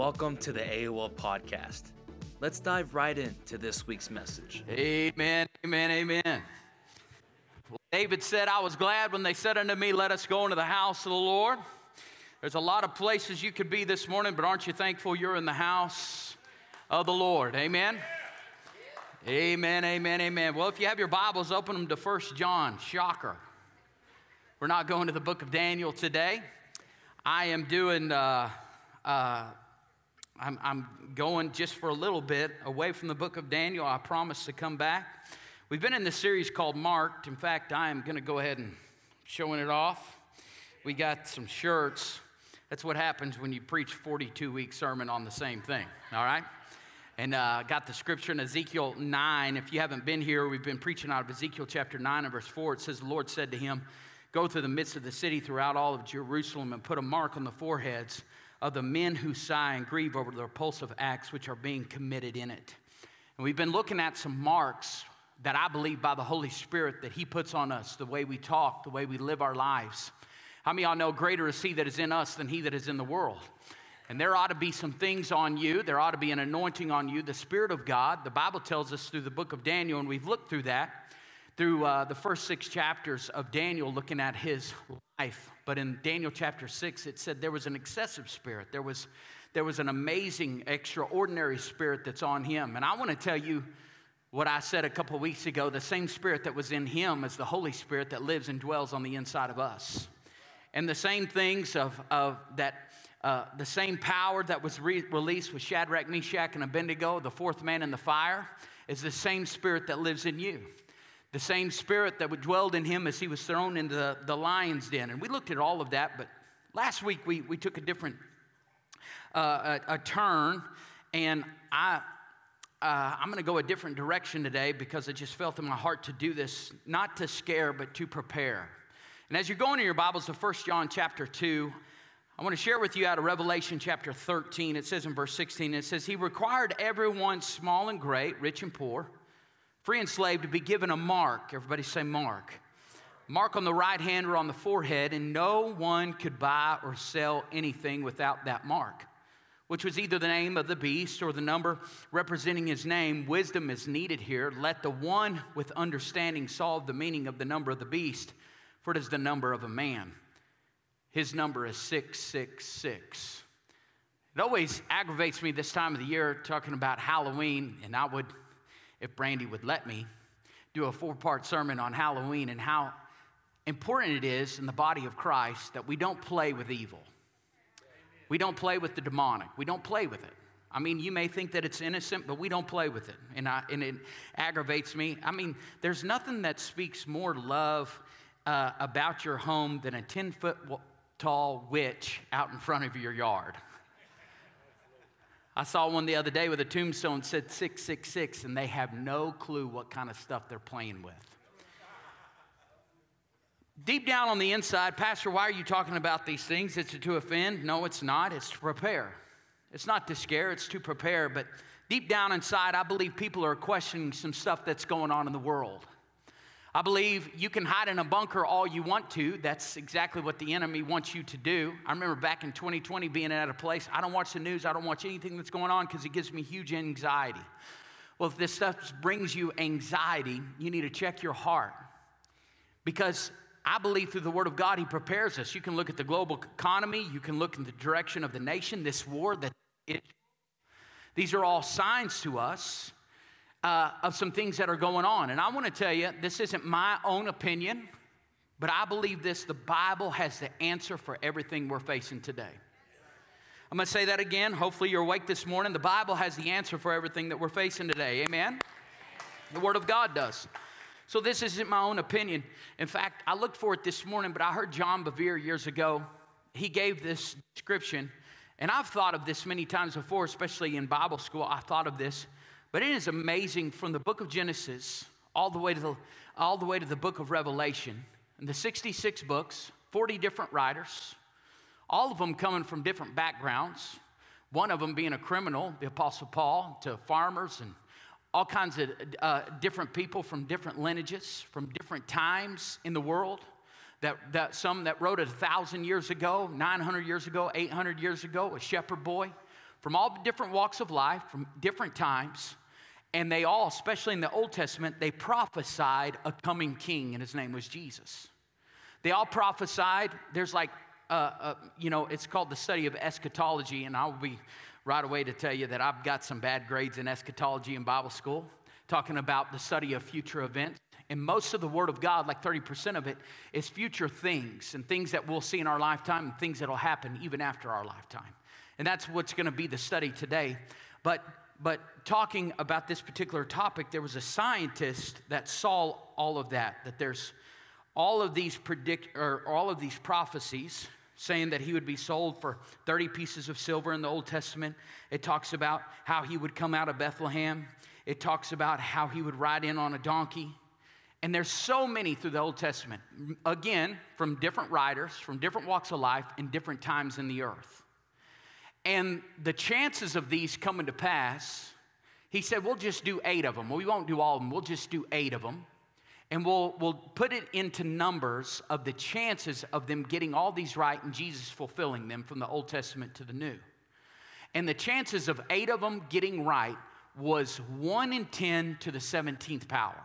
Welcome to the AOL podcast. Let's dive right into this week's message. Amen, amen, amen. Well, David said, I was glad when they said unto me, Let us go into the house of the Lord. There's a lot of places you could be this morning, but aren't you thankful you're in the house of the Lord? Amen. Amen, amen, amen. Well, if you have your Bibles, open them to First John. Shocker. We're not going to the book of Daniel today. I am doing, uh, uh, I'm, I'm going just for a little bit away from the book of Daniel. I promise to come back. We've been in this series called Marked. In fact, I am going to go ahead and showing it off. We got some shirts. That's what happens when you preach 42 week sermon on the same thing, all right? And uh, got the scripture in Ezekiel 9. If you haven't been here, we've been preaching out of Ezekiel chapter 9 and verse 4. It says, The Lord said to him, Go through the midst of the city throughout all of Jerusalem and put a mark on the foreheads of the men who sigh and grieve over the repulsive acts which are being committed in it. And we've been looking at some marks that I believe by the Holy Spirit that He puts on us, the way we talk, the way we live our lives. How many of y'all know greater is He that is in us than He that is in the world? And there ought to be some things on you. There ought to be an anointing on you. The Spirit of God, the Bible tells us through the book of Daniel, and we've looked through that, through uh, the first six chapters of Daniel, looking at his life. But in Daniel chapter six, it said there was an excessive spirit. There was, there was an amazing, extraordinary spirit that's on him. And I want to tell you what I said a couple weeks ago the same spirit that was in him is the Holy Spirit that lives and dwells on the inside of us. And the same things of, of that uh, the same power that was re- released with Shadrach, Meshach, and Abednego, the fourth man in the fire, is the same spirit that lives in you. The same spirit that dwelled in him as he was thrown into the, the lion's den. And we looked at all of that, but last week we, we took a different uh, a, a turn, and I, uh, I'm going to go a different direction today because I just felt in my heart to do this, not to scare, but to prepare. And as you're going in your Bibles to 1 John chapter 2, I want to share with you out of Revelation chapter 13. It says in verse 16, it says, He required everyone, small and great, rich and poor, free and slave, to be given a mark. Everybody say mark. Mark on the right hand or on the forehead, and no one could buy or sell anything without that mark, which was either the name of the beast or the number representing his name. Wisdom is needed here. Let the one with understanding solve the meaning of the number of the beast, for it is the number of a man. His number is 666. It always aggravates me this time of the year talking about Halloween, and I would, if Brandy would let me, do a four part sermon on Halloween and how important it is in the body of Christ that we don't play with evil. We don't play with the demonic. We don't play with it. I mean, you may think that it's innocent, but we don't play with it. And, I, and it aggravates me. I mean, there's nothing that speaks more love uh, about your home than a 10 foot tall witch out in front of your yard. I saw one the other day with a tombstone said 666, and they have no clue what kind of stuff they're playing with. Deep down on the inside, Pastor, why are you talking about these things? Is it to offend? No, it's not. It's to prepare. It's not to scare, it's to prepare. But deep down inside, I believe people are questioning some stuff that's going on in the world. I believe you can hide in a bunker all you want to. That's exactly what the enemy wants you to do. I remember back in 2020 being at a place, I don't watch the news, I don't watch anything that's going on because it gives me huge anxiety. Well, if this stuff brings you anxiety, you need to check your heart. Because I believe through the Word of God, He prepares us. You can look at the global economy, you can look in the direction of the nation, this war that it, these are all signs to us uh, of some things that are going on. And I want to tell you, this isn't my own opinion, but I believe this the Bible has the answer for everything we're facing today. I'm going to say that again. Hopefully, you're awake this morning. The Bible has the answer for everything that we're facing today. Amen? The Word of God does. So, this isn't my own opinion. In fact, I looked for it this morning, but I heard John Bevere years ago. He gave this description, and I've thought of this many times before, especially in Bible school. I thought of this. But it is amazing from the book of Genesis all the way to the, all the, way to the book of Revelation. And the 66 books, 40 different writers, all of them coming from different backgrounds. One of them being a criminal, the Apostle Paul, to farmers and all kinds of uh, different people from different lineages, from different times in the world. That, that some that wrote it a thousand years ago, 900 years ago, 800 years ago, a shepherd boy from all different walks of life, from different times, and they all, especially in the Old Testament, they prophesied a coming king, and his name was Jesus. They all prophesied. There's like, uh, uh, you know, it's called the study of eschatology, and I'll be right away to tell you that I've got some bad grades in eschatology in Bible school, talking about the study of future events. And most of the Word of God, like 30% of it, is future things and things that we'll see in our lifetime and things that will happen even after our lifetime. And that's what's going to be the study today. But but talking about this particular topic, there was a scientist that saw all of that, that there's all of these predict or all of these prophecies saying that he would be sold for 30 pieces of silver in the Old Testament. It talks about how he would come out of Bethlehem. It talks about how he would ride in on a donkey. And there's so many through the Old Testament, again, from different writers, from different walks of life, in different times in the earth. And the chances of these coming to pass, he said, we'll just do eight of them. We won't do all of them, we'll just do eight of them. And we'll, we'll put it into numbers of the chances of them getting all these right and Jesus fulfilling them from the Old Testament to the New. And the chances of eight of them getting right was one in 10 to the 17th power.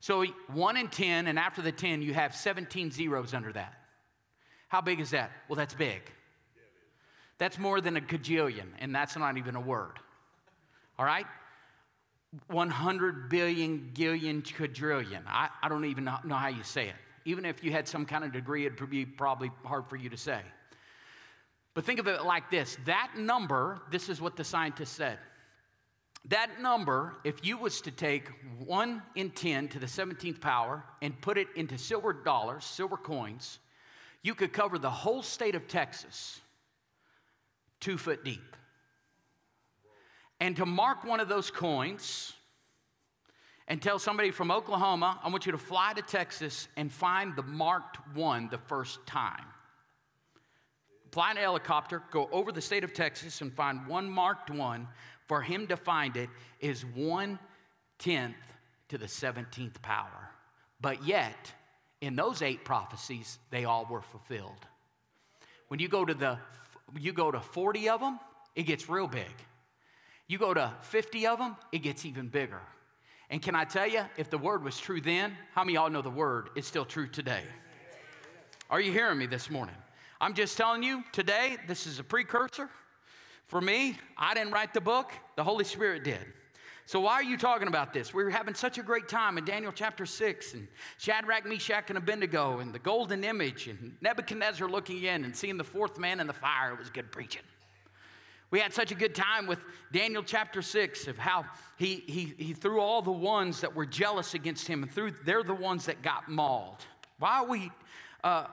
So one in 10, and after the 10, you have 17 zeros under that. How big is that? Well, that's big. That's more than a gajillion, and that's not even a word. All right? 100 billion, gillion, quadrillion. I, I don't even know, how you say it. Even if you had some kind of degree, it'd be probably hard for you to say. But think of it like this that number, this is what the scientist said. That number, if you was to take 1 in 10 to the 17th power and put it into silver dollars, silver coins, you could cover the whole state of Texas two foot deep. And to mark one of those coins and tell somebody from Oklahoma, I want you to fly to Texas and find the marked one the first time. Fly in a helicopter, go over the state of Texas and find one marked one. For him to find it is one tenth to the 17th power. But yet, in those eight prophecies, they all were fulfilled. When you go to the you go to 40 of them, it gets real big. You go to 50 of them, it gets even bigger. And can I tell you, if the word was true then, how many y'all know the word is still true today? Are you hearing me this morning? I'm just telling you, today, this is a precursor. For me, I didn't write the book, the Holy Spirit did. So, why are you talking about this? We were having such a great time in Daniel chapter 6 and Shadrach, Meshach, and Abednego and the golden image and Nebuchadnezzar looking in and seeing the fourth man in the fire. It was good preaching. We had such a good time with Daniel chapter 6 of how he, he, he threw all the ones that were jealous against him and threw, they're the ones that got mauled. Why are we. Uh,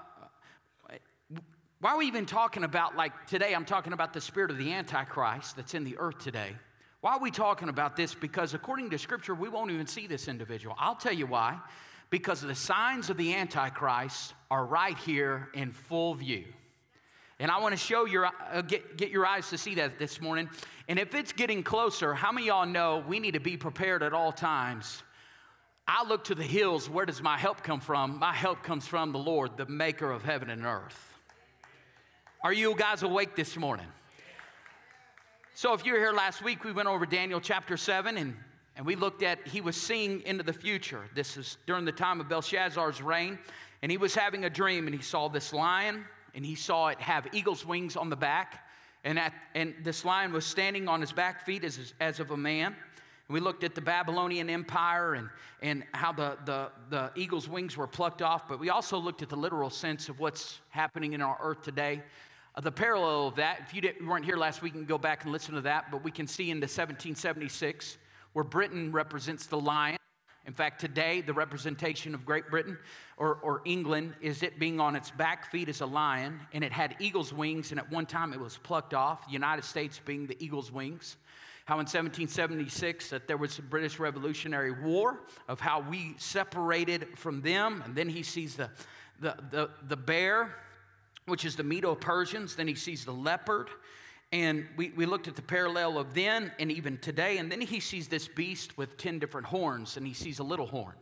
why are we even talking about, like today, I'm talking about the spirit of the Antichrist that's in the earth today. Why are we talking about this? Because according to Scripture, we won't even see this individual. I'll tell you why. Because the signs of the Antichrist are right here in full view. And I want to show your, uh, get, get your eyes to see that this morning. And if it's getting closer, how many y'all know we need to be prepared at all times? I look to the hills. Where does my help come from? My help comes from the Lord, the maker of heaven and earth. Are you guys awake this morning? So, if you were here last week, we went over Daniel chapter 7 and, and we looked at, he was seeing into the future. This is during the time of Belshazzar's reign. And he was having a dream and he saw this lion and he saw it have eagle's wings on the back. And, at, and this lion was standing on his back feet as, as of a man. And we looked at the Babylonian Empire and, and how the, the, the eagle's wings were plucked off, but we also looked at the literal sense of what's happening in our earth today. Uh, the parallel of that, if you, weren't here last week, you can go back and listen to that, but we can see in the 1776 where Britain represents the lion. In fact, today, the representation of Great Britain or, or England is it being on its back feet as a lion, and it had eagle's wings, and at one time it was plucked off, the United States being the eagle's wings. How in 1776 that there was a British Revolutionary War, of how we separated from them, and then he sees the, the, the, the bear which is the Medo Persians. Then he sees the leopard. And we, we looked at the parallel of then and even today. And then he sees this beast with 10 different horns, and he sees a little horn.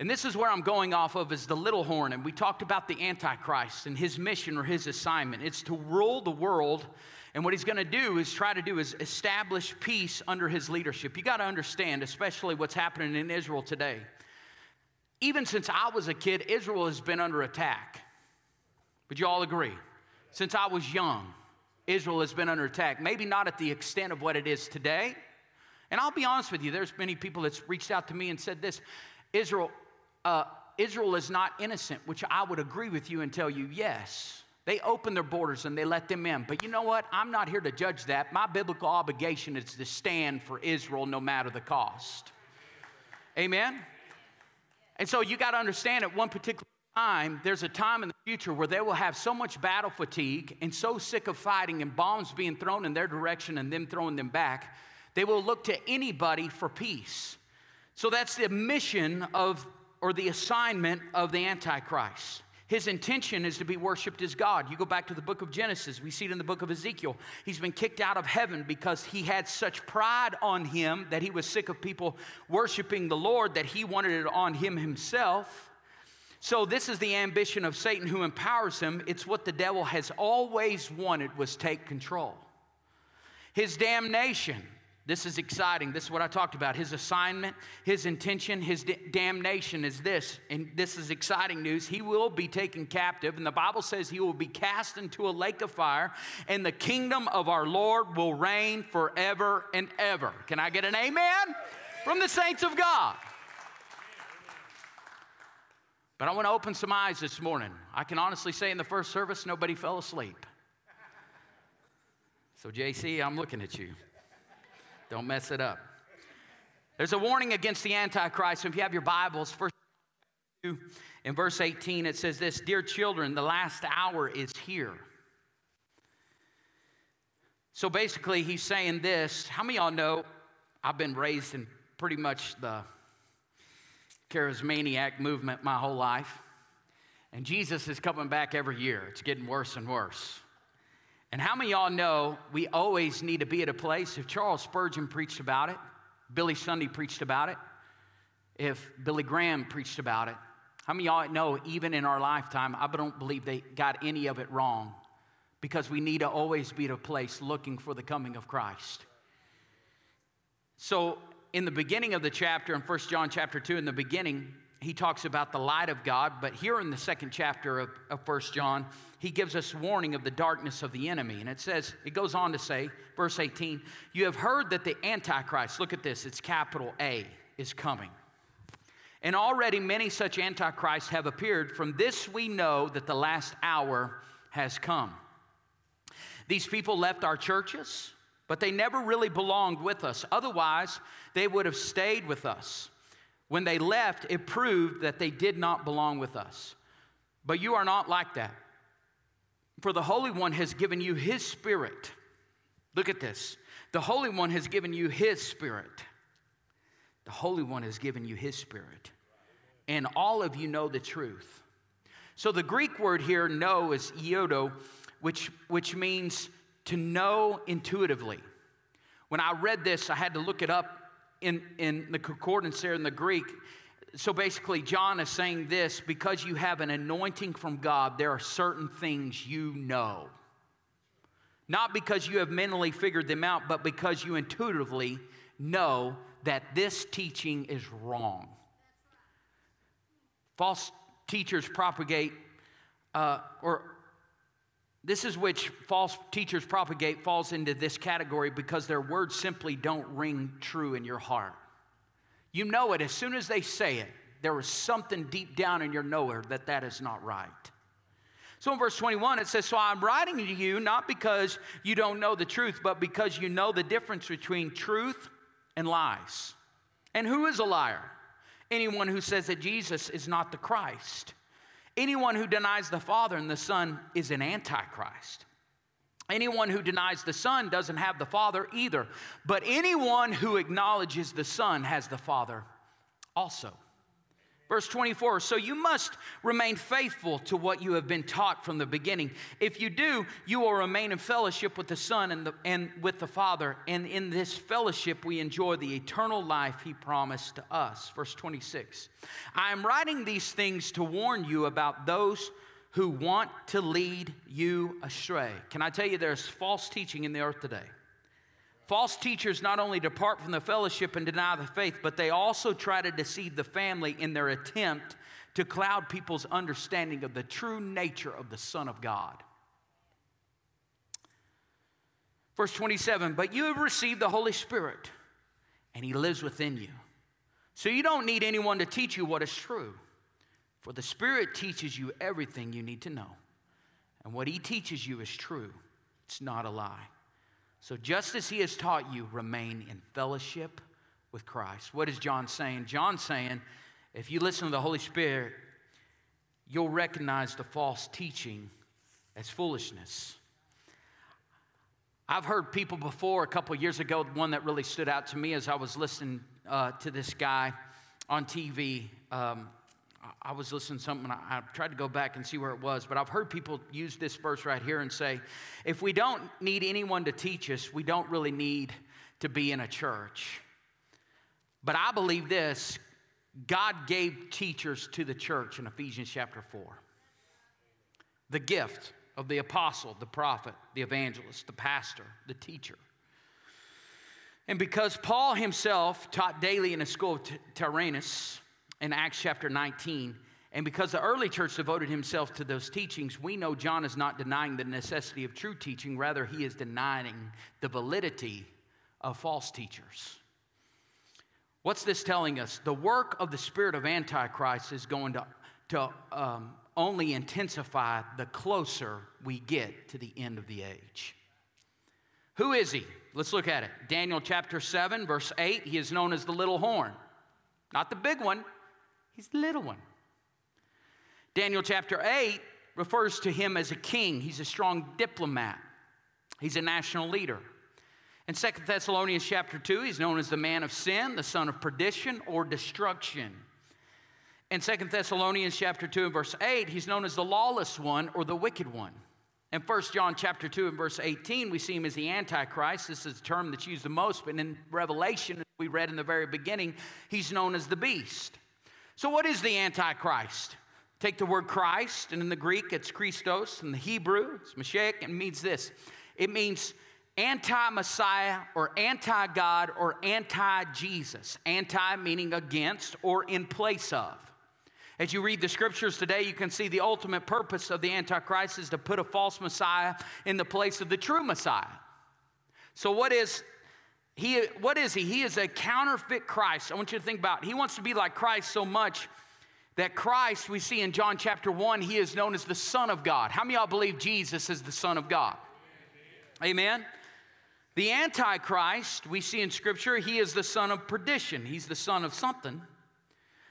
And this is where I'm going off of is the little horn. And we talked about the Antichrist and his mission or his assignment. It's to rule the world. And what he's going to do is try to do is establish peace under his leadership. You got to understand, especially what's happening in Israel today. Even since I was a kid, Israel has been under attack. Would you all agree? Since I was young, Israel has been under attack. Maybe not at the extent of what it is today. And I'll be honest with you, there's many people that's reached out to me and said this Israel, uh, Israel is not innocent, which I would agree with you and tell you yes. They opened their borders and they let them in. But you know what? I'm not here to judge that. My biblical obligation is to stand for Israel no matter the cost. Amen? And so you got to understand at one particular time, there's a time in the future where they will have so much battle fatigue and so sick of fighting and bombs being thrown in their direction and them throwing them back, they will look to anybody for peace. So that's the mission of, or the assignment of the Antichrist. His intention is to be worshiped as God. You go back to the book of Genesis, we see it in the book of Ezekiel. He's been kicked out of heaven because he had such pride on him that he was sick of people worshiping the Lord that he wanted it on him himself. So this is the ambition of Satan who empowers him. It's what the devil has always wanted was take control. His damnation this is exciting. This is what I talked about. His assignment, his intention, his d- damnation is this. And this is exciting news. He will be taken captive, and the Bible says he will be cast into a lake of fire, and the kingdom of our Lord will reign forever and ever. Can I get an amen from the saints of God? But I want to open some eyes this morning. I can honestly say in the first service, nobody fell asleep. So, JC, I'm looking at you. Don't mess it up. There's a warning against the Antichrist. So if you have your Bibles, first in verse 18, it says this Dear children, the last hour is here. So basically, he's saying this. How many y'all know I've been raised in pretty much the charismaniac movement my whole life? And Jesus is coming back every year. It's getting worse and worse. And how many y'all know we always need to be at a place? If Charles Spurgeon preached about it, Billy Sunday preached about it, if Billy Graham preached about it, how many y'all know even in our lifetime, I don't believe they got any of it wrong because we need to always be at a place looking for the coming of Christ. So, in the beginning of the chapter, in 1 John chapter 2, in the beginning, he talks about the light of God, but here in the second chapter of, of 1 John, he gives us warning of the darkness of the enemy. And it says, it goes on to say, verse 18, you have heard that the Antichrist, look at this, it's capital A, is coming. And already many such antichrists have appeared. From this we know that the last hour has come. These people left our churches, but they never really belonged with us. Otherwise, they would have stayed with us. When they left, it proved that they did not belong with us. But you are not like that. For the Holy One has given you His Spirit. Look at this. The Holy One has given you His Spirit. The Holy One has given you His Spirit. And all of you know the truth. So the Greek word here, know, is iodo, which, which means to know intuitively. When I read this, I had to look it up in, in the concordance there in the Greek. So basically, John is saying this because you have an anointing from God, there are certain things you know. Not because you have mentally figured them out, but because you intuitively know that this teaching is wrong. False teachers propagate, uh, or this is which false teachers propagate falls into this category because their words simply don't ring true in your heart. You know it as soon as they say it. There is something deep down in your knower that that is not right. So in verse 21, it says, So I'm writing to you not because you don't know the truth, but because you know the difference between truth and lies. And who is a liar? Anyone who says that Jesus is not the Christ. Anyone who denies the Father and the Son is an antichrist. Anyone who denies the Son doesn't have the Father either. But anyone who acknowledges the Son has the Father also. Verse 24, so you must remain faithful to what you have been taught from the beginning. If you do, you will remain in fellowship with the Son and, the, and with the Father. And in this fellowship, we enjoy the eternal life He promised to us. Verse 26, I am writing these things to warn you about those who want to lead you astray. Can I tell you, there's false teaching in the earth today. False teachers not only depart from the fellowship and deny the faith, but they also try to deceive the family in their attempt to cloud people's understanding of the true nature of the Son of God. Verse 27 But you have received the Holy Spirit, and He lives within you. So you don't need anyone to teach you what is true, for the Spirit teaches you everything you need to know. And what He teaches you is true, it's not a lie. So, just as he has taught you, remain in fellowship with Christ. What is John saying? John's saying, if you listen to the Holy Spirit, you'll recognize the false teaching as foolishness. I've heard people before, a couple years ago, one that really stood out to me as I was listening uh, to this guy on TV. Um, I was listening to something, I, I tried to go back and see where it was, but I've heard people use this verse right here and say, if we don't need anyone to teach us, we don't really need to be in a church. But I believe this God gave teachers to the church in Ephesians chapter 4. The gift of the apostle, the prophet, the evangelist, the pastor, the teacher. And because Paul himself taught daily in the school of Tyrannus, in Acts chapter 19. And because the early church devoted himself to those teachings, we know John is not denying the necessity of true teaching, rather, he is denying the validity of false teachers. What's this telling us? The work of the spirit of Antichrist is going to, to um, only intensify the closer we get to the end of the age. Who is he? Let's look at it. Daniel chapter 7, verse 8. He is known as the little horn, not the big one, He's the little one. Daniel chapter 8 refers to him as a king. He's a strong diplomat, he's a national leader. In 2 Thessalonians chapter 2, he's known as the man of sin, the son of perdition, or destruction. In 2 Thessalonians chapter 2 and verse 8, he's known as the lawless one or the wicked one. In 1 John chapter 2 and verse 18, we see him as the Antichrist. This is a term that's used the most, but in Revelation, we read in the very beginning, he's known as the beast. So, what is the Antichrist? Take the word Christ, and in the Greek it's Christos, in the Hebrew it's Mashiach, and it means this it means anti Messiah or anti God or anti Jesus. Anti meaning against or in place of. As you read the scriptures today, you can see the ultimate purpose of the Antichrist is to put a false Messiah in the place of the true Messiah. So, what is he, what is he? He is a counterfeit Christ. I want you to think about it. He wants to be like Christ so much that Christ, we see in John chapter 1, he is known as the Son of God. How many y'all believe Jesus is the Son of God? Amen. The Antichrist, we see in Scripture, he is the son of perdition. He's the son of something.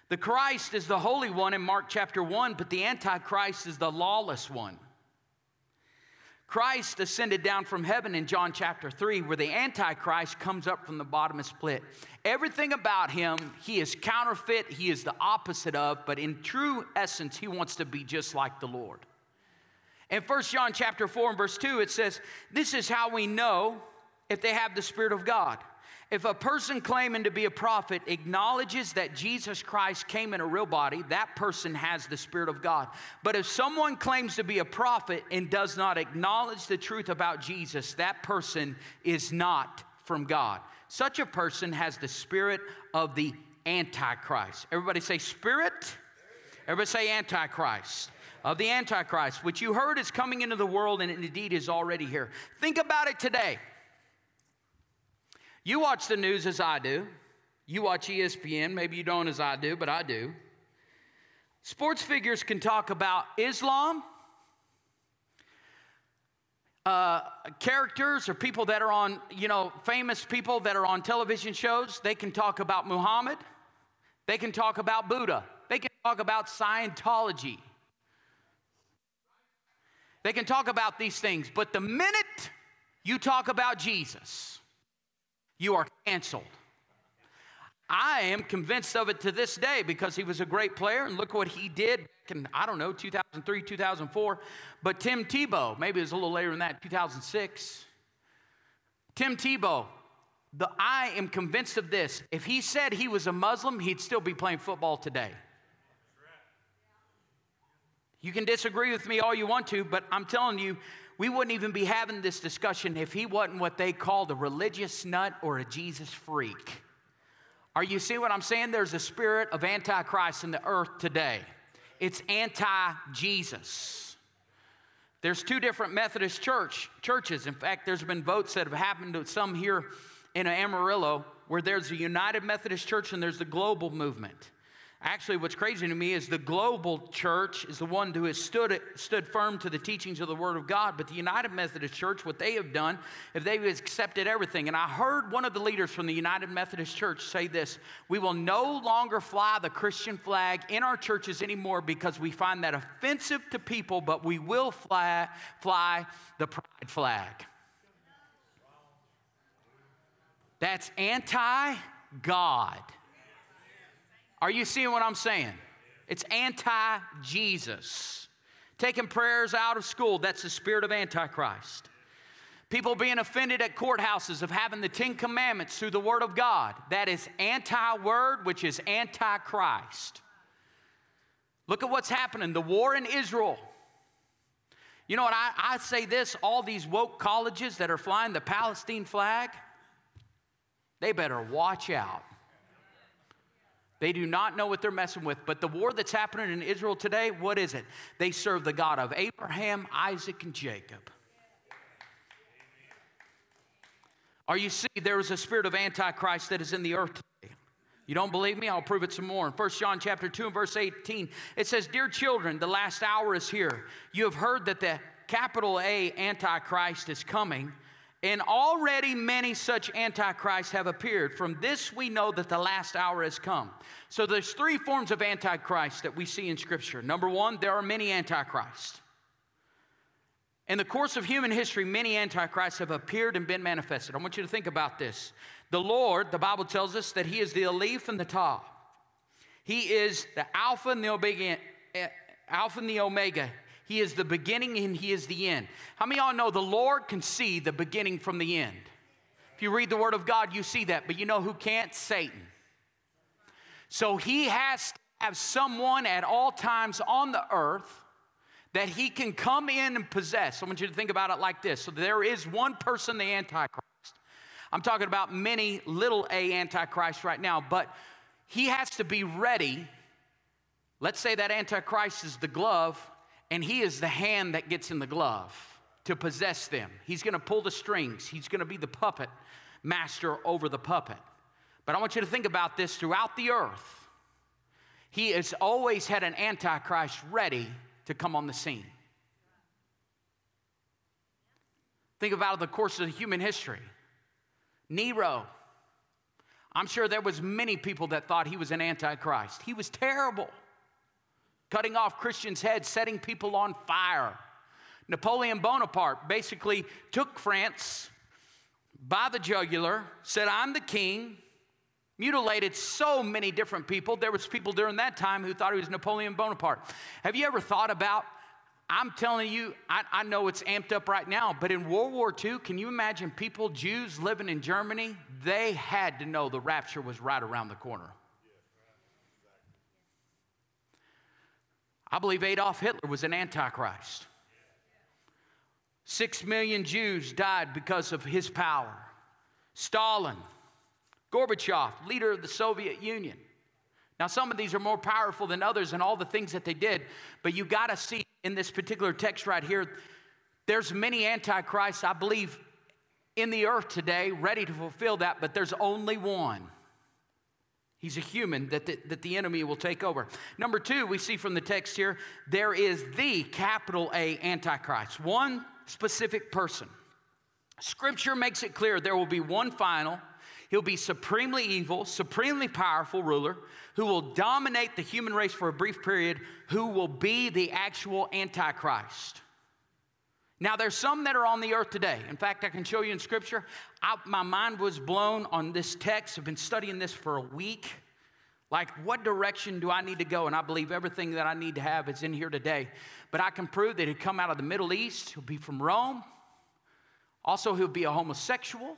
The Christ is the Holy One in Mark chapter 1, but the Antichrist is the lawless one. Christ ascended down from heaven in John chapter 3, where the Antichrist comes up from the bottom bottomless pit. Everything about him, he is counterfeit, he is the opposite of, but in true essence, he wants to be just like the Lord. In 1 John chapter 4 and verse 2, it says, This is how we know if they have the Spirit of God. If a person claiming to be a prophet acknowledges that Jesus Christ came in a real body, that person has the Spirit of God. But if someone claims to be a prophet and does not acknowledge the truth about Jesus, that person is not from God. Such a person has the spirit of the Antichrist. Everybody say, Spirit. Everybody say, Antichrist. Of the Antichrist, which you heard is coming into the world and indeed is already here. Think about it today. You watch the news as I do. You watch ESPN. Maybe you don't as I do, but I do. Sports figures can talk about Islam, uh, characters or people that are on, you know, famous people that are on television shows. They can talk about Muhammad. They can talk about Buddha. They can talk about Scientology. They can talk about these things. But the minute you talk about Jesus, you are canceled. I am convinced of it to this day because he was a great player and look what he did in, I don't know, 2003, 2004. But Tim Tebow, maybe it was a little later than that, 2006. Tim Tebow, the, I am convinced of this. If he said he was a Muslim, he'd still be playing football today. You can disagree with me all you want to, but I'm telling you, we wouldn't even be having this discussion if he wasn't what they called a religious nut or a Jesus freak. Are you see what I'm saying? There's a spirit of antichrist in the earth today. It's anti-Jesus. There's two different Methodist church churches. In fact, there's been votes that have happened to some here in Amarillo where there's a United Methodist Church and there's the global movement. Actually, what's crazy to me is the global church is the one who has stood, stood firm to the teachings of the Word of God. But the United Methodist Church, what they have done, if they've accepted everything, and I heard one of the leaders from the United Methodist Church say this we will no longer fly the Christian flag in our churches anymore because we find that offensive to people, but we will fly, fly the pride flag. That's anti God. Are you seeing what I'm saying? It's anti Jesus. Taking prayers out of school, that's the spirit of Antichrist. People being offended at courthouses of having the Ten Commandments through the Word of God, that is anti word, which is anti Christ. Look at what's happening the war in Israel. You know what? I, I say this all these woke colleges that are flying the Palestine flag, they better watch out. They do not know what they're messing with. But the war that's happening in Israel today, what is it? They serve the God of Abraham, Isaac, and Jacob. Are you see there is a spirit of antichrist that is in the earth today? You don't believe me? I'll prove it some more. In 1 John chapter 2 and verse 18, it says, Dear children, the last hour is here. You have heard that the capital A Antichrist is coming. And already many such antichrists have appeared. From this we know that the last hour has come. So there's three forms of antichrist that we see in scripture. Number 1, there are many antichrists. In the course of human history, many antichrists have appeared and been manifested. I want you to think about this. The Lord, the Bible tells us that He is the Aleph and the Tav. He is the Alpha and the Omega. Eh, Alpha and the Omega. He is the beginning and He is the end. How many y'all know the Lord can see the beginning from the end? If you read the Word of God, you see that. But you know who can't? Satan. So He has to have someone at all times on the earth that He can come in and possess. I want you to think about it like this. So there is one person, the Antichrist. I'm talking about many little a Antichrist right now, but he has to be ready. Let's say that Antichrist is the glove and he is the hand that gets in the glove to possess them. He's going to pull the strings, he's going to be the puppet master over the puppet. But I want you to think about this throughout the earth. He has always had an antichrist ready to come on the scene. Think about the course of human history. Nero. I'm sure there was many people that thought he was an antichrist. He was terrible cutting off Christians' heads, setting people on fire. Napoleon Bonaparte basically took France by the jugular, said, I'm the king, mutilated so many different people. There was people during that time who thought he was Napoleon Bonaparte. Have you ever thought about, I'm telling you, I, I know it's amped up right now, but in World War II, can you imagine people, Jews living in Germany? They had to know the rapture was right around the corner. I believe Adolf Hitler was an antichrist. Six million Jews died because of his power. Stalin, Gorbachev, leader of the Soviet Union. Now, some of these are more powerful than others and all the things that they did, but you got to see in this particular text right here, there's many antichrists, I believe, in the earth today ready to fulfill that, but there's only one. He's a human that the, that the enemy will take over. Number two, we see from the text here, there is the capital A Antichrist, one specific person. Scripture makes it clear there will be one final, he'll be supremely evil, supremely powerful ruler who will dominate the human race for a brief period, who will be the actual Antichrist. Now, there's some that are on the earth today. In fact, I can show you in scripture. I, my mind was blown on this text. I've been studying this for a week. Like, what direction do I need to go? And I believe everything that I need to have is in here today. But I can prove that he'd come out of the Middle East, he'll be from Rome. Also, he'll be a homosexual.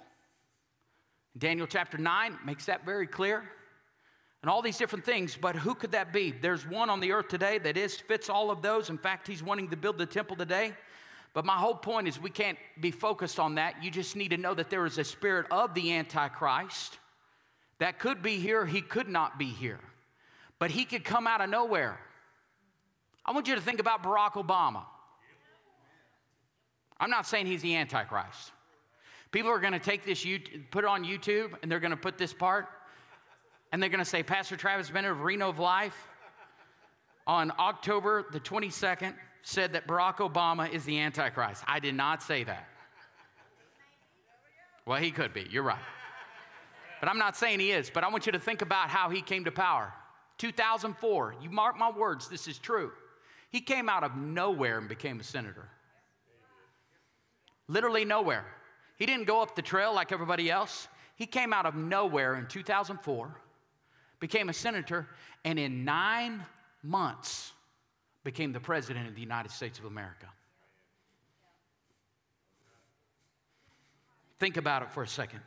Daniel chapter 9 makes that very clear. And all these different things, but who could that be? There's one on the earth today that is fits all of those. In fact, he's wanting to build the temple today. But my whole point is we can't be focused on that. You just need to know that there is a spirit of the Antichrist that could be here, he could not be here. But he could come out of nowhere. I want you to think about Barack Obama. I'm not saying he's the Antichrist. People are going to take this, put it on YouTube, and they're going to put this part, and they're going to say, Pastor Travis Bennett of Reno of Life on October the 22nd said that Barack Obama is the Antichrist. I did not say that. Well, he could be. You're right. But I'm not saying he is. But I want you to think about how he came to power. 2004, you mark my words, this is true. He came out of nowhere and became a senator. Literally nowhere. He didn't go up the trail like everybody else. He came out of nowhere in 2004, became a senator, and in nine months, became the President of the United States of America. Think about it for a second.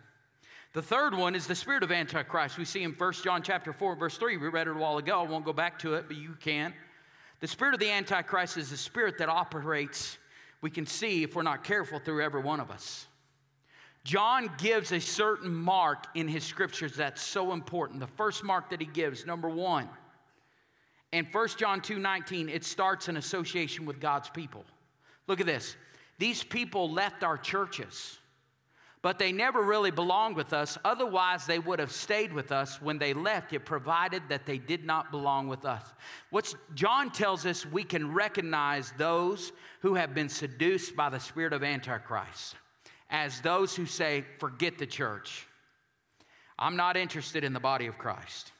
The third one is the spirit of Antichrist. We see in 1 John chapter 4, verse 3. We read it a while ago. I won't go back to it, but you can. The spirit of the Antichrist is a spirit that operates, we can see if we're not careful, through every one of us. John gives a certain mark in his scriptures that's so important. The first mark that he gives, number one, in 1 John 2 19, it starts an association with God's people. Look at this. These people left our churches, but they never really belonged with us. Otherwise, they would have stayed with us when they left, it provided that they did not belong with us. What John tells us, we can recognize those who have been seduced by the spirit of Antichrist as those who say, forget the church. I'm not interested in the body of Christ.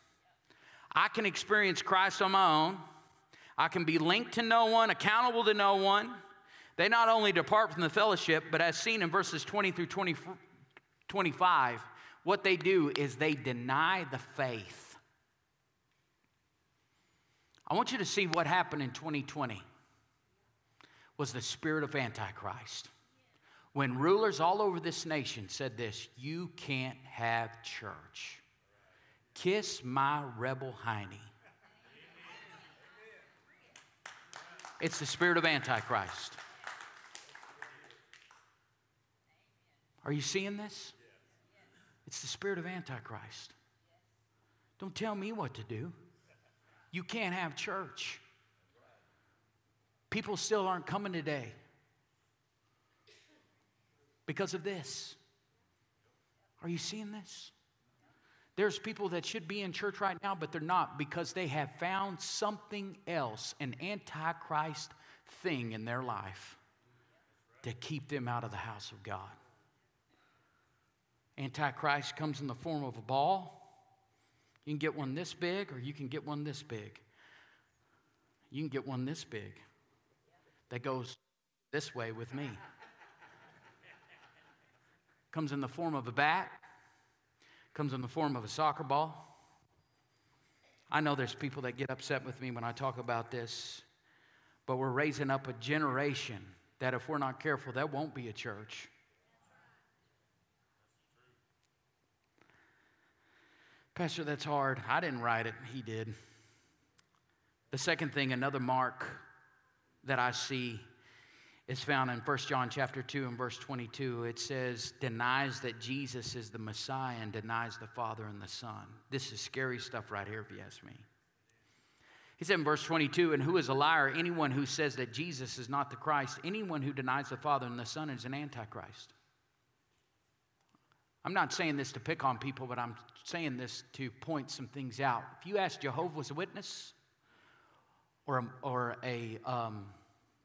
I can experience Christ on my own. I can be linked to no one, accountable to no one. They not only depart from the fellowship, but as seen in verses 20 through 20, 25, what they do is they deny the faith. I want you to see what happened in 2020 was the spirit of antichrist. When rulers all over this nation said this, you can't have church. Kiss my rebel hiney. It's the spirit of Antichrist. Are you seeing this? It's the spirit of Antichrist. Don't tell me what to do. You can't have church. People still aren't coming today because of this. Are you seeing this? There's people that should be in church right now, but they're not because they have found something else, an antichrist thing in their life to keep them out of the house of God. Antichrist comes in the form of a ball. You can get one this big, or you can get one this big. You can get one this big that goes this way with me. Comes in the form of a bat, comes in the form of a soccer ball. I know there's people that get upset with me when I talk about this, but we're raising up a generation that if we're not careful, that won't be a church. Pastor, that's hard. I didn't write it, he did. The second thing, another mark that I see is found in 1 John chapter 2 and verse 22. It says, denies that Jesus is the Messiah and denies the Father and the Son. This is scary stuff right here, if you ask me. He said in verse 22, and who is a liar? Anyone who says that Jesus is not the Christ. Anyone who denies the Father and the Son is an antichrist. I'm not saying this to pick on people, but I'm saying this to point some things out. If you ask Jehovah's Witness or or a um,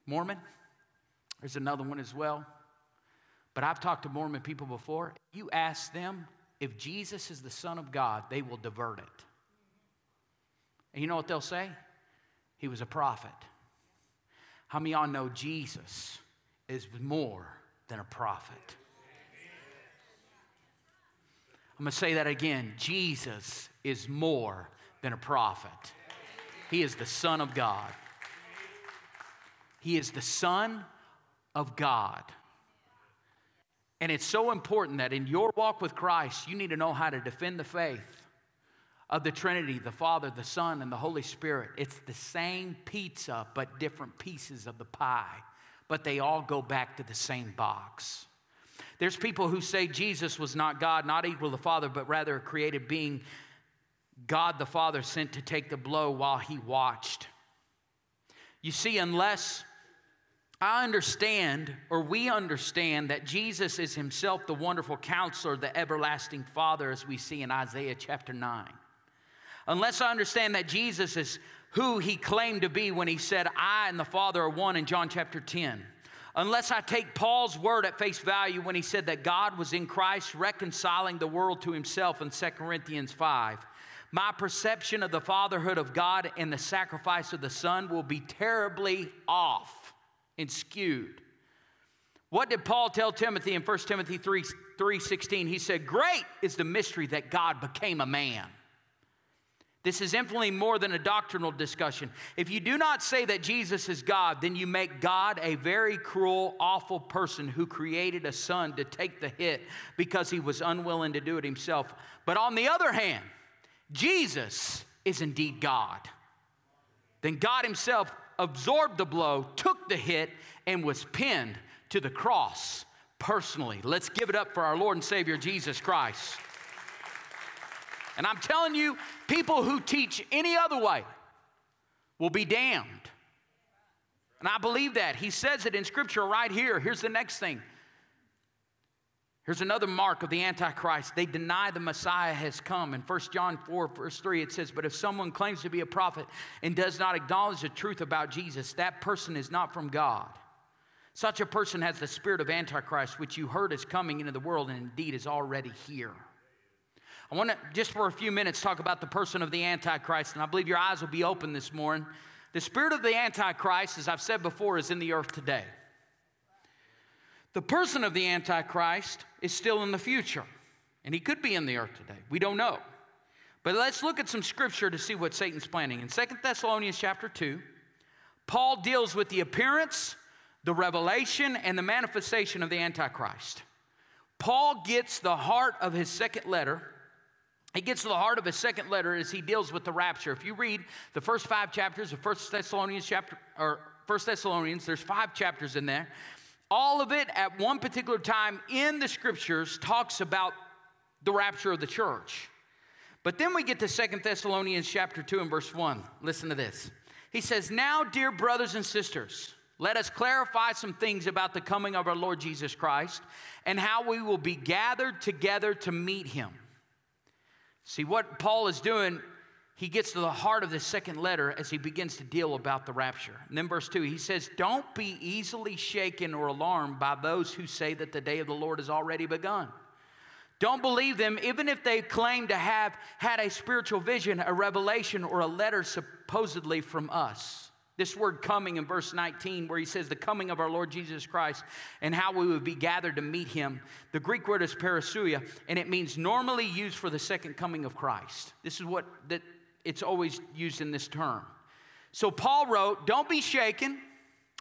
Mormon, there's another one as well. But I've talked to Mormon people before. You ask them if Jesus is the Son of God, they will divert it. And you know what they'll say? He was a prophet. How many of y'all know Jesus is more than a prophet. I'm going to say that again. Jesus is more than a prophet. He is the Son of God. He is the Son of God. And it's so important that in your walk with Christ, you need to know how to defend the faith of the Trinity, the Father, the Son, and the Holy Spirit. It's the same pizza, but different pieces of the pie, but they all go back to the same box. There's people who say Jesus was not God, not equal to the Father, but rather a created being God the Father sent to take the blow while he watched. You see, unless I understand, or we understand, that Jesus is himself the wonderful counselor, the everlasting Father, as we see in Isaiah chapter 9. Unless I understand that Jesus is who he claimed to be when he said, I and the Father are one in John chapter 10. Unless I take Paul's word at face value when he said that God was in Christ reconciling the world to himself in 2 Corinthians 5 my perception of the fatherhood of God and the sacrifice of the Son will be terribly off and skewed. What did Paul tell Timothy in 1 Timothy 3, 3 16? He said, Great is the mystery that God became a man. This is infinitely more than a doctrinal discussion. If you do not say that Jesus is God, then you make God a very cruel, awful person who created a son to take the hit because he was unwilling to do it himself. But on the other hand, Jesus is indeed God. Then God Himself absorbed the blow, took the hit, and was pinned to the cross personally. Let's give it up for our Lord and Savior Jesus Christ. And I'm telling you, people who teach any other way will be damned. And I believe that. He says it in Scripture right here. Here's the next thing Here's another mark of the Antichrist. They deny the Messiah has come. In 1 John 4, verse 3, it says, But if someone claims to be a prophet and does not acknowledge the truth about Jesus, that person is not from God. Such a person has the spirit of Antichrist, which you heard is coming into the world and indeed is already here. I want to, just for a few minutes, talk about the person of the Antichrist, and I believe your eyes will be open this morning. The spirit of the Antichrist, as I've said before, is in the earth today. The person of the Antichrist is still in the future, and he could be in the earth today. We don't know. But let's look at some scripture to see what Satan's planning. In Second Thessalonians chapter 2, Paul deals with the appearance, the revelation, and the manifestation of the Antichrist. Paul gets the heart of his second letter. He gets to the heart of his second letter as he deals with the rapture. If you read the first five chapters of First Thessalonians chapter or First Thessalonians, there's five chapters in there. All of it at one particular time in the scriptures talks about the rapture of the church. But then we get to Second Thessalonians chapter 2 and verse 1. Listen to this. He says, Now, dear brothers and sisters, let us clarify some things about the coming of our Lord Jesus Christ and how we will be gathered together to meet him. See, what Paul is doing he gets to the heart of the second letter as he begins to deal about the rapture. And then, verse 2, he says, Don't be easily shaken or alarmed by those who say that the day of the Lord has already begun. Don't believe them, even if they claim to have had a spiritual vision, a revelation, or a letter supposedly from us. This word coming in verse 19, where he says, The coming of our Lord Jesus Christ and how we would be gathered to meet him. The Greek word is parousia, and it means normally used for the second coming of Christ. This is what that it's always used in this term. So Paul wrote, Don't be shaken.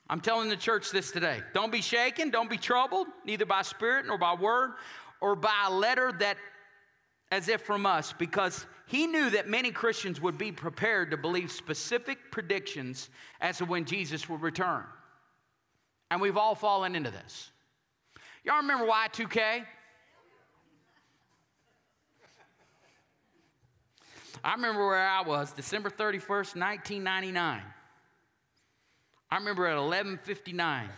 I'm telling the church this today. Don't be shaken, don't be troubled, neither by spirit nor by word or by a letter that as if from us, because he knew that many Christians would be prepared to believe specific predictions as to when Jesus would return. And we've all fallen into this. Y'all remember Y2K? I remember where I was, December 31st, 1999. I remember at 11:59,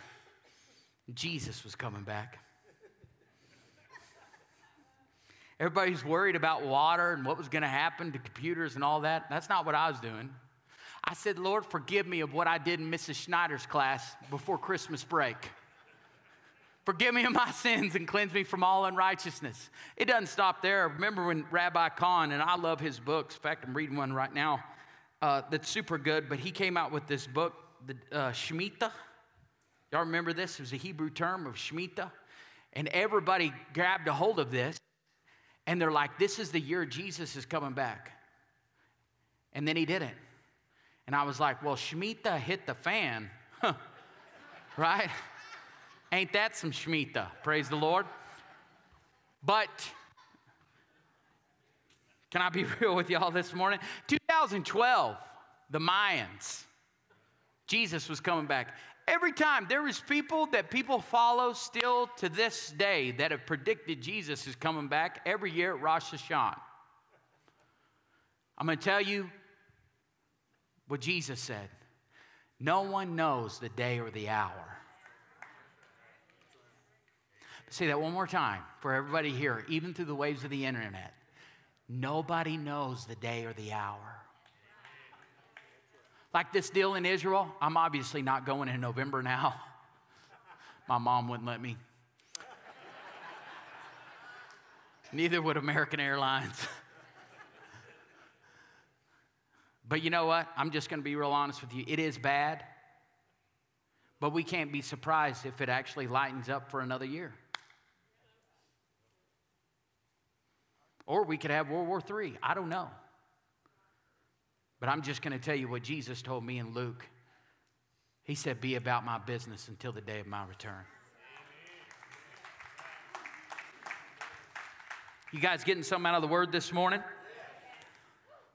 Jesus was coming back. Everybody's worried about water and what was going to happen to computers and all that. That's not what I was doing. I said, Lord, forgive me of what I did in Mrs. Schneider's class before Christmas break. Forgive me of my sins and cleanse me from all unrighteousness. It doesn't stop there. Remember when Rabbi Cahn, and I love his books. In fact, I'm reading one right now uh, that's super good, but he came out with this book, the uh, Shemitah. Y'all remember this? It was a Hebrew term of Shemitah. And everybody grabbed a hold of this and they're like, this is the year Jesus is coming back. And then he didn't. And I was like, well, Shemitah hit the fan, right? Ain't that some Shemitah? Praise the Lord. But can I be real with y'all this morning? 2012, the Mayans, Jesus was coming back. Every time there is people that people follow still to this day that have predicted Jesus is coming back every year at Rosh Hashanah. I'm going to tell you what Jesus said. No one knows the day or the hour. Say that one more time for everybody here, even through the waves of the internet. Nobody knows the day or the hour. Like this deal in Israel, I'm obviously not going in November now. My mom wouldn't let me. Neither would American Airlines. but you know what? I'm just going to be real honest with you. It is bad, but we can't be surprised if it actually lightens up for another year. Or we could have World War III. I don't know. But I'm just going to tell you what Jesus told me in Luke. He said, Be about my business until the day of my return. You guys getting something out of the word this morning?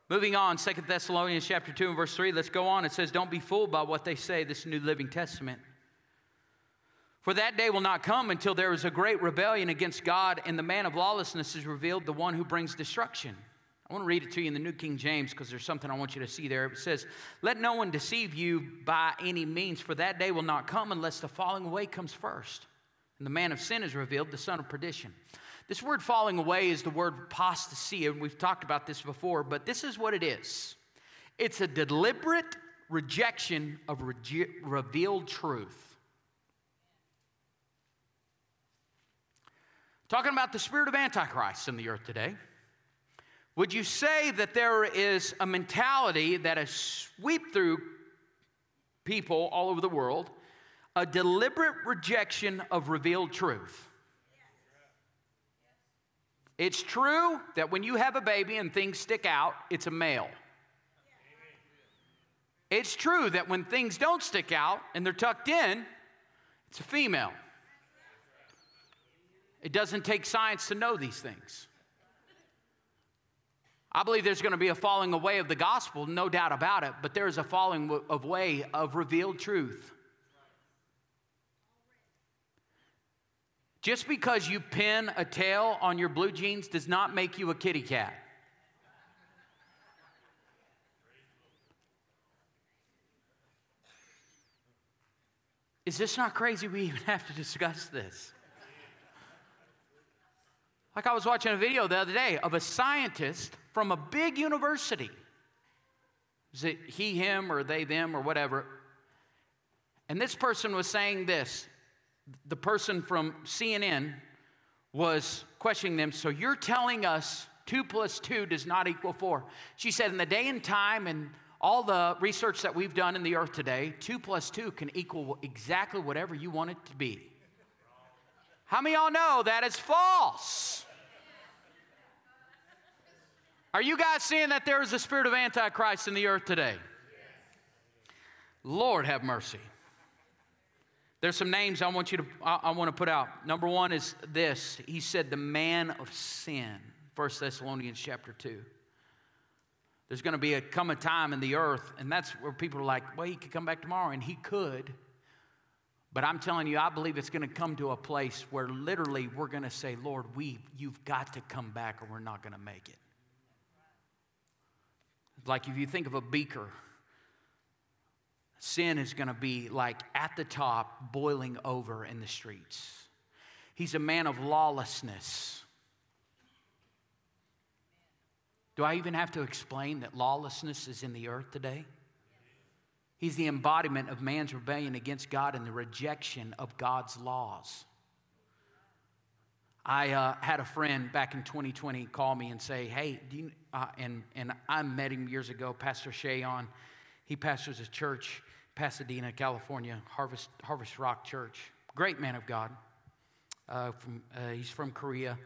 Moving on, Second Thessalonians chapter 2 and verse 3, let's go on. It says, Don't be fooled by what they say, this New Living Testament. For that day will not come until there is a great rebellion against God, and the man of lawlessness is revealed, the one who brings destruction I want to read it to you in the New King James because there's something I want you to see there. It says, Let no one deceive you by any means, for that day will not come unless the falling away comes first. And the man of sin is revealed, the son of perdition. This word falling away is the word apostasy, and we've talked about this before, but this is what it is it's a deliberate rejection of revealed truth. Talking about the spirit of Antichrist in the earth today. Would you say that there is a mentality that has swept through people all over the world, a deliberate rejection of revealed truth? It's true that when you have a baby and things stick out, it's a male. It's true that when things don't stick out and they're tucked in, it's a female. It doesn't take science to know these things. I believe there's going to be a falling away of the gospel, no doubt about it, but there is a falling away of revealed truth. Just because you pin a tail on your blue jeans does not make you a kitty cat. Is this not crazy we even have to discuss this? Like I was watching a video the other day of a scientist from a big university. Is it he, him, or they, them, or whatever? And this person was saying this. The person from CNN was questioning them. So you're telling us two plus two does not equal four? She said, in the day and time and all the research that we've done in the earth today, two plus two can equal exactly whatever you want it to be. How many y'all know that is false? Are you guys seeing that there is a spirit of Antichrist in the earth today? Lord have mercy. There's some names I want you to I, I want to put out. Number one is this. He said the man of sin. 1 Thessalonians chapter 2. There's going to be a come a time in the earth, and that's where people are like, well, he could come back tomorrow, and he could. But I'm telling you, I believe it's going to come to a place where literally we're going to say, Lord, we, you've got to come back or we're not going to make it. Like if you think of a beaker, sin is going to be like at the top, boiling over in the streets. He's a man of lawlessness. Do I even have to explain that lawlessness is in the earth today? He's the embodiment of man's rebellion against God and the rejection of God's laws. I uh, had a friend back in 2020 call me and say, Hey, uh, and, and I met him years ago, Pastor Ché Ahn. He pastors a church Pasadena, California, Harvest, Harvest Rock Church. Great man of God. Uh, from, uh, he's from Korea,